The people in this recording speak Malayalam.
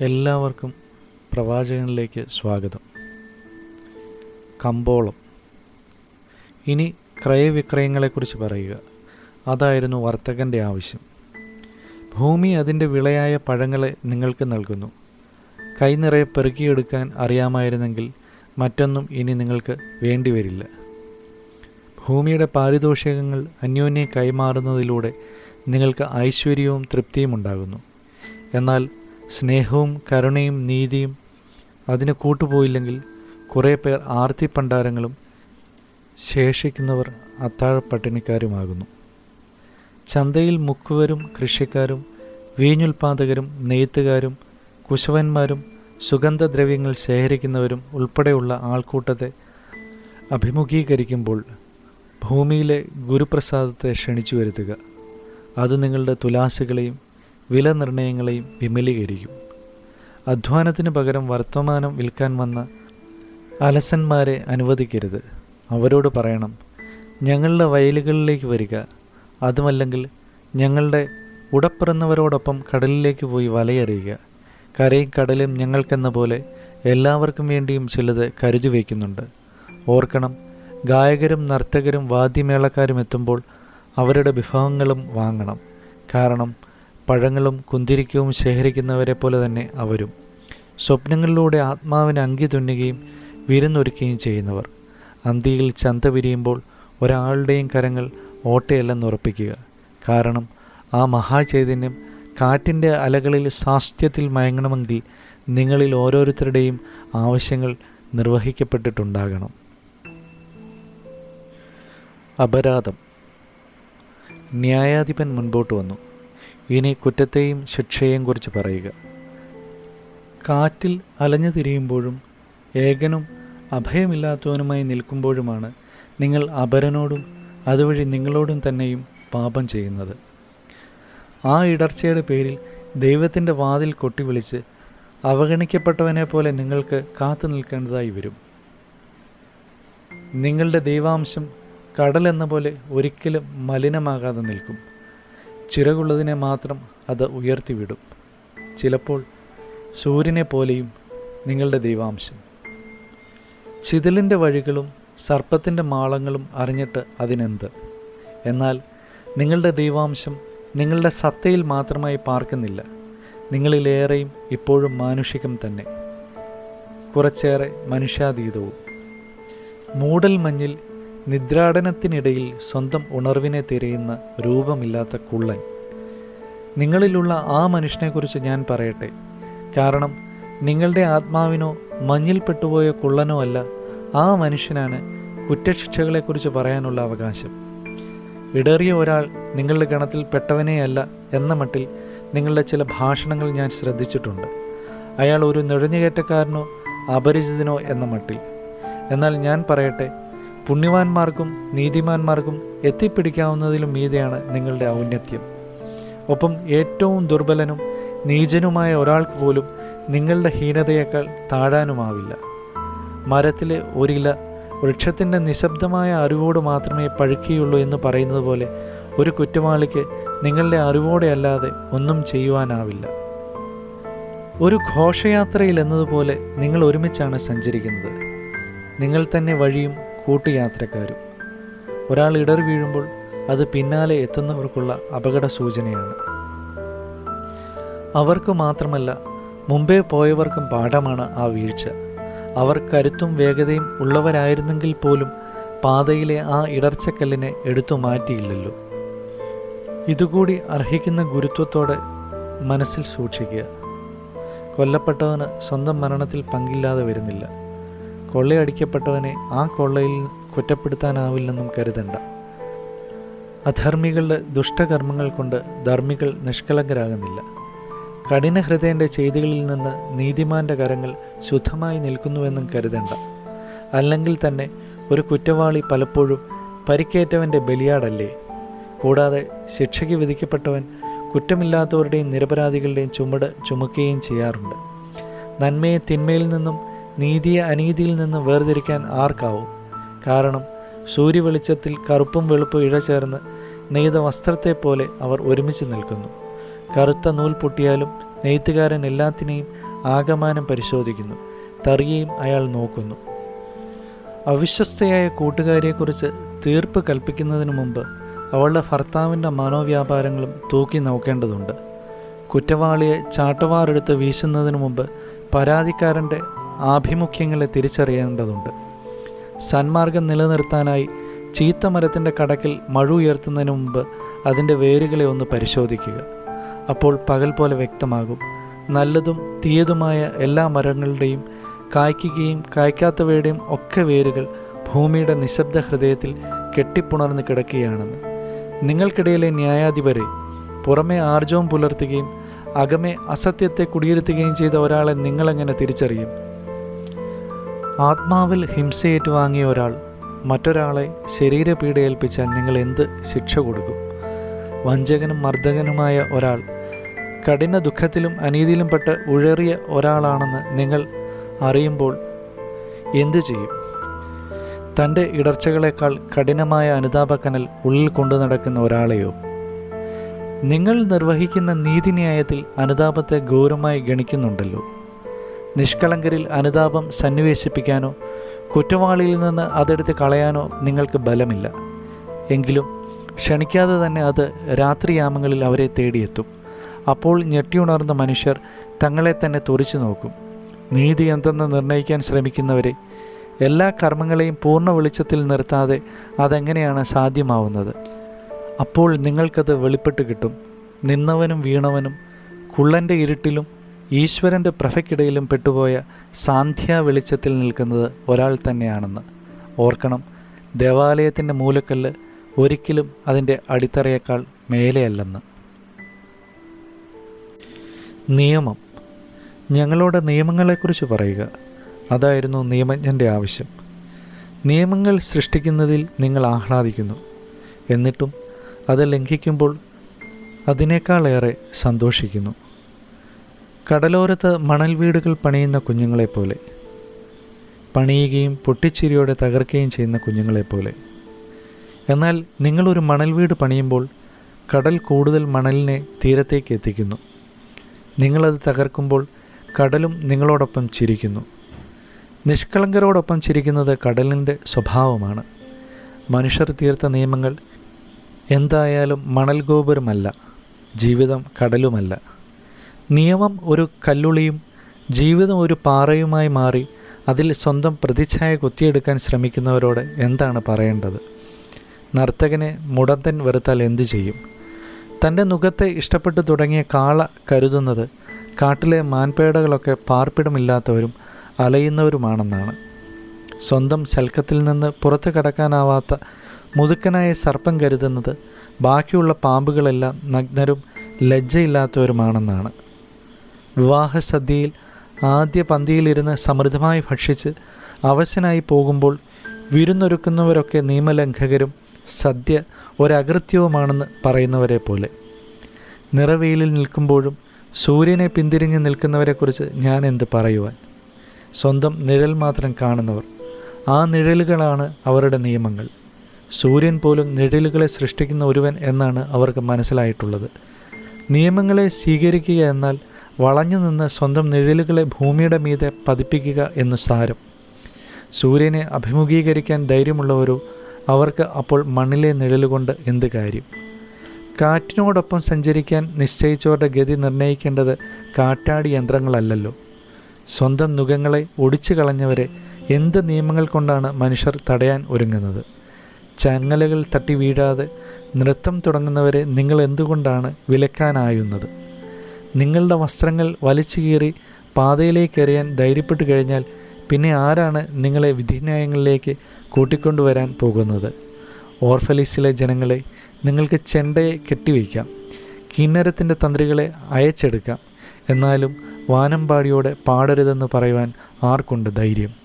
എല്ലാവർക്കും പ്രവാചകനിലേക്ക് സ്വാഗതം. കമ്പോളം. ഇനി ക്രയവിക്രയങ്ങളെക്കുറിച്ച് പറയുക. അതായിരുന്നു വർത്തകന്റെ ആവശ്യം. ഭൂമി അതിന്റെ വിളയായ പഴങ്ങളെ നിങ്ങൾക്ക് നൽകുന്നു. കൈനിറയെ പെറുക്കിയെടുക്കാൻ അറിയാമായിരുന്നെങ്കിൽ മറ്റൊന്നും ഇനി നിങ്ങൾക്ക് വേണ്ടിവരില്ല. ഭൂമിയുടെ പാരിതോഷികങ്ങൾ അന്യോന്യം കൈമാറുന്നതിലൂടെ നിങ്ങൾക്ക് ഐശ്വര്യവും തൃപ്തിയും ഉണ്ടാകുന്നു. എന്നാൽ സ്നേഹവും കരുണയും നീതിയും അതിന് കൂട്ടുപോയില്ലെങ്കിൽ കുറേ പേർ ആർത്തി ആർത്തിപ്പണ്ടാരങ്ങളും ശേഷിക്കുന്നവർ അത്താഴ അത്താഴപ്പട്ടിണിക്കാരുമാകുന്നു. ചന്തയിൽ മുക്കുവരും കൃഷിക്കാരും വീഞ്ഞുൽപാദകരും നെയ്ത്തുകാരും കുശവന്മാരും സുഗന്ധദ്രവ്യങ്ങൾ ശേഖരിക്കുന്നവരും ഉൾപ്പെടെയുള്ള ആൾക്കൂട്ടത്തെ അഭിമുഖീകരിക്കുമ്പോൾ ഭൂമിയിലെ ഗുരുപ്രസാദത്തെ ക്ഷണിച്ചു വരുത്തുക അത് നിങ്ങളുടെ തുലാസുകളെയും വില നിർണയങ്ങളെയും വിമലീകരിക്കും. അധ്വാനത്തിന് പകരം വർത്തമാനം വിൽക്കാൻ വന്ന അലസന്മാരെ അനുവദിക്കരുത്. അവരോട് പറയണം ഞങ്ങളുടെ വയലുകളിലേക്ക് വരിക. അതുമല്ലെങ്കിൽ ഞങ്ങളുടെ ഉടപ്പിറന്നവരോടൊപ്പം കടലിലേക്ക് പോയി വലയെറിയുക. കരയും കടലും ഞങ്ങൾക്കെന്ന പോലെ എല്ലാവർക്കും വേണ്ടിയും ചിലത് കരുതി വയ്ക്കുന്നുണ്ട്. ഓർക്കണം ഗായകരും നർത്തകരും വാദ്യമേളക്കാരും എത്തുമ്പോൾ അവരുടെ വിഭവങ്ങളും വാങ്ങണം. കാരണം പഴങ്ങളും കുന്തിരിക്കവും ശേഖരിക്കുന്നവരെ പോലെ തന്നെ അവരും. സ്വപ്നങ്ങളിലൂടെ ആത്മാവിനെ അങ്കി തുന്നുകയും വിരുന്നൊരുക്കുകയും ചെയ്യുന്നവർ. അന്തിയിൽ ചന്ത വിരിയുമ്പോൾ ഒരാളുടെയും കരങ്ങൾ ഓട്ടയല്ലെന്ന് ഉറപ്പിക്കുക. കാരണം ആ മഹാചൈതന്യം കാറ്റിന്റെ അലകളിൽ സാസ്ത്യത്തിൽ മയങ്ങണമെങ്കിൽ നിങ്ങളിൽ ഓരോരുത്തരുടെയും ആവശ്യങ്ങൾ നിർവഹിക്കപ്പെട്ടിട്ടുണ്ടാകണം. അപരാധം. ന്യായാധിപൻ മുൻപോട്ട് വന്നു. ഇനി കുറ്റത്തെയും ശിക്ഷയെയും കുറിച്ച് പറയുക. കാറ്റിൽ അലഞ്ഞു തിരിയുമ്പോഴും ഏകനും അഭയമില്ലാത്തവനുമായി നിൽക്കുമ്പോഴുമാണ് നിങ്ങൾ അപരനോടും അതുവഴി നിങ്ങളോടും തന്നെയും പാപം ചെയ്യുന്നത്. ആ ഇടർച്ചയുടെ പേരിൽ ദൈവത്തിന്റെ വാതിൽ കൊട്ടിവിളിച്ച് അവഗണിക്കപ്പെട്ടവനെ പോലെ നിങ്ങൾക്ക് കാത്തു നിൽക്കേണ്ടതായി വരും. നിങ്ങളുടെ ദൈവാംശം കടൽ എന്ന പോലെ ഒരിക്കലും മലിനമാകാതെ നിൽക്കും. ചിറകുള്ളതിനെ മാത്രം അത് ഉയർത്തിവിടും. ചിലപ്പോൾ സൂര്യനെ പോലെയും നിങ്ങളുടെ ദൈവാംശം. ചിതലിന്റെ വഴികളും സർപ്പത്തിന്റെ മാളങ്ങളും അറിഞ്ഞിട്ട് അതിനെന്ത്? എന്നാൽ നിങ്ങളുടെ ദൈവാംശം നിങ്ങളുടെ സത്തയിൽ മാത്രമായി പാർക്കുന്നില്ല. നിങ്ങളിലേറെയും ഇപ്പോഴും മാനുഷികം തന്നെ. കുറച്ചേറെ മനുഷ്യാതീതവും. മൂടൽ മഞ്ഞിൽ നിദ്രാടനത്തിനിടയിൽ സ്വന്തം ഉണർവിനെ തിരയുന്ന രൂപമില്ലാത്ത കുള്ളൻ. നിങ്ങളിലുള്ള ആ മനുഷ്യനെക്കുറിച്ച് ഞാൻ പറയട്ടെ. കാരണം നിങ്ങളുടെ ആത്മാവിനോ മഞ്ഞിൽ പെട്ടുപോയ കുള്ളനോ അല്ല ആ മനുഷ്യനാണ് കുറ്റശിക്ഷകളെക്കുറിച്ച് പറയാനുള്ള അവകാശം. ഇടറിയ ഒരാൾ നിങ്ങളുടെ ഗണത്തിൽ പെട്ടവനെയല്ല എന്ന മട്ടിൽ നിങ്ങളുടെ ചില ഭാഷണങ്ങൾ ഞാൻ ശ്രദ്ധിച്ചിട്ടുണ്ട്. അയാൾ ഒരു നുഴഞ്ഞുകയറ്റക്കാരനോ അപരിചിതനോ എന്ന മട്ടിൽ. എന്നാൽ ഞാൻ പറയട്ടെ പുണ്യവാന്മാർക്കും നീതിമാന്മാർക്കും എത്തിപ്പിടിക്കാവുന്നതിലും മീതെയാണ് നിങ്ങളുടെ ഔന്നത്യം. ഒപ്പം ഏറ്റവും ദുർബലനും നീചനുമായ ഒരാൾക്ക് പോലും നിങ്ങളുടെ ഹീനതയേക്കാൾ താഴാനുമാവില്ല. മരത്തിലെ ഒരില വൃക്ഷത്തിന്റെ നിശബ്ദമായ അറിവോട് മാത്രമേ പഴുക്കുകയുള്ളൂ എന്ന് പറയുന്നത് പോലെ ഒരു കുറ്റവാളിക്ക് നിങ്ങളുടെ അറിവോടെ അല്ലാതെ ഒന്നും ചെയ്യുവാനാവില്ല. ഒരു ഘോഷയാത്രയിൽ എന്നതുപോലെ നിങ്ങൾ ഒരുമിച്ചാണ് സഞ്ചരിക്കുന്നത്. നിങ്ങൾ തന്നെ വഴിയും കൂട്ടുയാത്രക്കാരും. ഒരാൾ ഇടറി വീഴുമ്പോൾ അത് പിന്നാലെ എത്തുന്നവർക്കുള്ള അപകട സൂചനയാണ്. അവർക്ക് മാത്രമല്ല മുമ്പേ പോയവർക്കും പാഠമാണ് ആ വീഴ്ച. അവർ കരുത്തും വേഗതയും ഉള്ളവരായിരുന്നെങ്കിൽ പോലും പാതയിലെ ആ ഇടർച്ചക്കല്ലിനെ എടുത്തു മാറ്റിയില്ലല്ലോ. ഇതുകൂടി അർഹിക്കുന്ന ഗുരുത്വത്തോടെ മനസ്സിൽ സൂക്ഷിക്കുക. കൊല്ലപ്പെട്ടവന് സ്വന്തം മരണത്തിൽ പങ്കില്ലാതെ വരുന്നില്ല. കൊള്ളയടിക്കപ്പെട്ടവനെ ആ കൊള്ളയിൽ കുറ്റപ്പെടുത്താനാവില്ലെന്നും കരുതണ്ട. അധർമ്മികളുടെ ദുഷ്ടകർമ്മങ്ങൾ കൊണ്ട് ധർമ്മികൾ നിഷ്കളങ്കരാകുന്നില്ല. കഠിന ഹൃദയന്റെ ചെയ്തികളിൽ നിന്ന് നീതിമാന്റെ കരങ്ങൾ ശുദ്ധമായി നിൽക്കുന്നുവെന്നും കരുതണ്ട. അല്ലെങ്കിൽ തന്നെ ഒരു കുറ്റവാളി പലപ്പോഴും പരിക്കേറ്റവന്റെ ബലിയാടല്ലേ? കൂടാതെ ശിക്ഷയ്ക്ക് വിധിക്കപ്പെട്ടവൻ കുറ്റമില്ലാത്തവരുടെയും നിരപരാധികളുടെയും ചുമട് ചുമക്കുകയും ചെയ്യാറുണ്ട്. നന്മയെ തിന്മയിൽ നിന്നും നീതിയെ അനീതിയിൽ നിന്ന് വേർതിരിക്കാൻ ആർക്കാവും? കാരണം സൂര്യവെളിച്ചത്തിൽ കറുപ്പും വെളുപ്പും ഇഴചേർന്ന് നെയ്ത വസ്ത്രത്തെ പോലെ അവർ ഒരുമിച്ച് നിൽക്കുന്നു. കറുത്ത നൂൽ പൊട്ടിയാലും നെയ്ത്തുകാരൻ എല്ലാത്തിനെയും ആകമാനം പരിശോധിക്കുന്നു തറിയെയും അയാൾ നോക്കുന്നു. അവിശ്വസ്തയായ കൂട്ടുകാരിയെക്കുറിച്ച് തീർപ്പ് കൽപ്പിക്കുന്നതിന് മുമ്പ് അവളുടെ ഭർത്താവിന്റെ മനോവ്യാപാരങ്ങളും തൂക്കി നോക്കേണ്ടതുണ്ട്. കുറ്റവാളിയെ ചാട്ടവാറെടുത്ത് വീശുന്നതിന് മുമ്പ് പരാതിക്കാരന്റെ ആഭിമുഖ്യങ്ങളെ തിരിച്ചറിയേണ്ടതുണ്ട്. സന്മാർഗം നിലനിർത്താനായി ചീത്ത മരത്തിന്റെ കടക്കിൽ മഴ ഉയർത്തുന്നതിന് മുമ്പ് അതിന്റെ വേരുകളെ ഒന്ന് പരിശോധിക്കുക. അപ്പോൾ പകൽ പോലെ വ്യക്തമാകും. നല്ലതും തീയതുമായ എല്ലാ മരങ്ങളുടെയും കായ്ക്കുകയും കായ്ക്കാത്തവയുടെയും ഒക്കെ വേരുകൾ ഭൂമിയുടെ നിശബ്ദ ഹൃദയത്തിൽ കെട്ടിപ്പുണർന്ന് കിടക്കുകയാണെന്ന്. നിങ്ങൾക്കിടയിലെ ന്യായാധിപരെ പുറമേ ആർജവം പുലർത്തുകയും അകമേ അസത്യത്തെ കുടിയിരുത്തുകയും ചെയ്ത ഒരാളെ നിങ്ങളെങ്ങനെ തിരിച്ചറിയും? ആത്മാവിൽ ഹിംസയേറ്റ് വാങ്ങിയ ഒരാൾ മറ്റൊരാളെ ശരീരപീഡയേൽപ്പിച്ചാൽ നിങ്ങൾ എന്ത് ശിക്ഷ കൊടുക്കും? വഞ്ചകനും മർദ്ദകനുമായ ഒരാൾ കഠിന ദുഃഖത്തിലും അനീതിയിലും പെട്ട് ഉഴറിയ ഒരാളാണെന്ന് നിങ്ങൾ അറിയുമ്പോൾ എന്തു ചെയ്യും? തന്റെ ഇടർച്ചകളെക്കാൾ കഠിനമായ അനുതാപക്കനൽ ഉള്ളിൽ കൊണ്ടു നടക്കുന്ന ഒരാളെയോ? നിങ്ങൾ നിർവഹിക്കുന്ന നീതിന്യായത്തിൽ അനുതാപത്തെ ഗൗരവമായി ഗണിക്കുന്നുണ്ടല്ലോ. നിഷ്കളങ്കരിൽ അനുതാപം സന്നിവേശിപ്പിക്കാനോ കുറ്റവാളിയിൽ നിന്ന് അതെടുത്ത് കളയാനോ നിങ്ങൾക്ക് ബലമില്ല. എങ്കിലും ക്ഷണിക്കാതെ തന്നെ അത് രാത്രിയാമങ്ങളിൽ അവരെ തേടിയെത്തും. അപ്പോൾ ഞെട്ടിയുണർന്ന മനുഷ്യർ തങ്ങളെ തന്നെ തുറിച്ചു നോക്കും. നീതി എന്തെന്ന് നിർണയിക്കാൻ ശ്രമിക്കുന്നവരെ എല്ലാ കർമ്മങ്ങളെയും പൂർണ വെളിച്ചത്തിൽ നിർത്താതെ അതെങ്ങനെയാണ് സാധ്യമാവുന്നത്? അപ്പോൾ നിങ്ങൾക്കത് വെളിപ്പെട്ട് കിട്ടും. നിന്നവനും വീണവനും കുള്ളന്റെ ഇരുട്ടിലും ഈശ്വരന്റെ പ്രഭയ്ക്കിടയിലും പെട്ടുപോയ സാന്ധ്യാ വെളിച്ചത്തിൽ നിൽക്കുന്നത് ഒരാൾ തന്നെയാണെന്ന്. ഓർക്കണം ദേവാലയത്തിന്റെ മൂലക്കല്ല് ഒരിക്കലും അതിന്റെ അടിത്തറയേക്കാൾ മേലെയല്ലെന്ന്. നിയമം. ഞങ്ങളുടെ നിയമങ്ങളെക്കുറിച്ച് പറയുക. അതായിരുന്നു നിയമജ്ഞന്റെ ആവശ്യം. നിയമങ്ങൾ സൃഷ്ടിക്കുന്നതിൽ നിങ്ങൾ ആഹ്ലാദിക്കുന്നു. എന്നിട്ടും അത് ലംഘിക്കുമ്പോൾ അതിനേക്കാളേറെ സന്തോഷിക്കുന്നു. കടലോരത്ത് മണൽ വീടുകൾ പണിയുന്ന കുഞ്ഞുങ്ങളെപ്പോലെ പണിയുകയും പൊട്ടിച്ചിരിയോടെ തകർക്കുകയും ചെയ്യുന്ന കുഞ്ഞുങ്ങളെപ്പോലെ എന്നാൽ നിങ്ങളൊരു മണൽ വീട് പണിയുമ്പോൾ കടൽ കൂടുതൽ മണലിനെ തീരത്തേക്ക് എത്തിക്കുന്നു. നിങ്ങളത് തകർക്കുമ്പോൾ കടലും നിങ്ങളോടൊപ്പം ചിരിക്കുന്നു. നിഷ്കളങ്കരോടൊപ്പം ചിരിക്കുന്നത് കടലിന്റെ സ്വഭാവമാണ്. മനുഷ്യർ തീർത്ത നിയമങ്ങൾ എന്തായാലും മണൽ ഗോപുരമല്ല ജീവിതം കടലുമല്ല. നിയമം ഒരു കല്ലുളിയും ജീവിതം ഒരു പാറയുമായി മാറി അതിൽ സ്വന്തം പ്രതിച്ഛായ കുത്തിയെടുക്കാൻ ശ്രമിക്കുന്നവരോട് എന്താണ് പറയേണ്ടത്? നർത്തകനെ മുടന്തൻ വെറുത്താൽ എന്തു ചെയ്യും? തന്റെ മുഖത്തെ ഇഷ്ടപ്പെട്ടു തുടങ്ങിയ കാള കരുതുന്നത് കാട്ടിലെ മാൻപേടകളൊക്കെ പാർപ്പിടമില്ലാത്തവരും അലയുന്നവരുമാണെന്നാണ്. സ്വന്തം ശൽക്കത്തിൽ നിന്ന് പുറത്തു കടക്കാനാവാത്ത മുതുക്കനായ സർപ്പം കരുതുന്നത് ബാക്കിയുള്ള പാമ്പുകളെല്ലാം നഗ്നരും ലജ്ജയില്ലാത്തവരുമാണെന്നാണ്. വിവാഹസദ്യയിൽ ആദ്യ പന്തിയിലിരുന്ന് സമൃദ്ധമായി ഭക്ഷിച്ച് അവശനായി പോകുമ്പോൾ വിരുന്നൊരുക്കുന്നവരൊക്കെ നിയമലംഘകരും സദ്യ ഒരകൃത്യവുമാണെന്ന് പറയുന്നവരെ പോലെ. നിറവെയിലിൽ നിൽക്കുമ്പോഴും സൂര്യനെ പിന്തിരിഞ്ഞ് നിൽക്കുന്നവരെക്കുറിച്ച് ഞാൻ എന്ത് പറയുവാൻ? സ്വന്തം നിഴൽ മാത്രം കാണുന്നവർ ആ നിഴലുകളാണ് അവരുടെ നിയമങ്ങൾ. സൂര്യൻ പോലും നിഴലുകളെ സൃഷ്ടിക്കുന്ന ഒരുവൻ എന്നാണ് അവർക്ക് മനസ്സിലായിട്ടുള്ളത്. നിയമങ്ങളെ സ്വീകരിക്കുക എന്നാൽ വളഞ്ഞു നിന്ന് സ്വന്തം നിഴലുകളെ ഭൂമിയുടെ മീതെ പതിപ്പിക്കുക എന്നു സാരം. സൂര്യനെ അഭിമുഖീകരിക്കാൻ ധൈര്യമുള്ളവരോ അവർക്ക് അപ്പോൾ മണ്ണിലെ നിഴലുകൊണ്ട് എന്ത് കാര്യം? കാറ്റിനോടൊപ്പം സഞ്ചരിക്കാൻ നിശ്ചയിച്ചവരുടെ ഗതി നിർണയിക്കേണ്ടത് കാറ്റാടി യന്ത്രങ്ങളല്ലല്ലോ. സ്വന്തം നുഖങ്ങളെ ഒടിച്ചു കളഞ്ഞവരെ എന്ത് നിയമങ്ങൾ കൊണ്ടാണ് മനുഷ്യർ തടയാൻ ഒരുങ്ങുന്നത്? ചങ്ങലകൾ തട്ടി വീഴാതെ നൃത്തം തുടങ്ങുന്നവരെ നിങ്ങൾ എന്തുകൊണ്ടാണ് വിലക്കാനായുന്നത്? നിങ്ങളുടെ വസ്ത്രങ്ങൾ വലിച്ചു കീറി പാതയിലേക്ക് എറിയാൻ ധൈര്യപ്പെട്ടു കഴിഞ്ഞാൽ പിന്നെ ആരാണ് നിങ്ങളെ വിധിന്യായങ്ങളിലേക്ക് കൂട്ടിക്കൊണ്ടുവരാൻ പോകുന്നത്? ഓർഫലീസിലെ ജനങ്ങളെ നിങ്ങൾക്ക് ചെണ്ടയെ കെട്ടിവയ്ക്കാം കിന്നരത്തിന്റെ തന്ത്രികളെ അയച്ചെടുക്കാം. എന്നാലും വാനമ്പാടിയോടെ പാടരുതെന്ന് പറയുവാൻ ആർക്കുണ്ട് ധൈര്യം?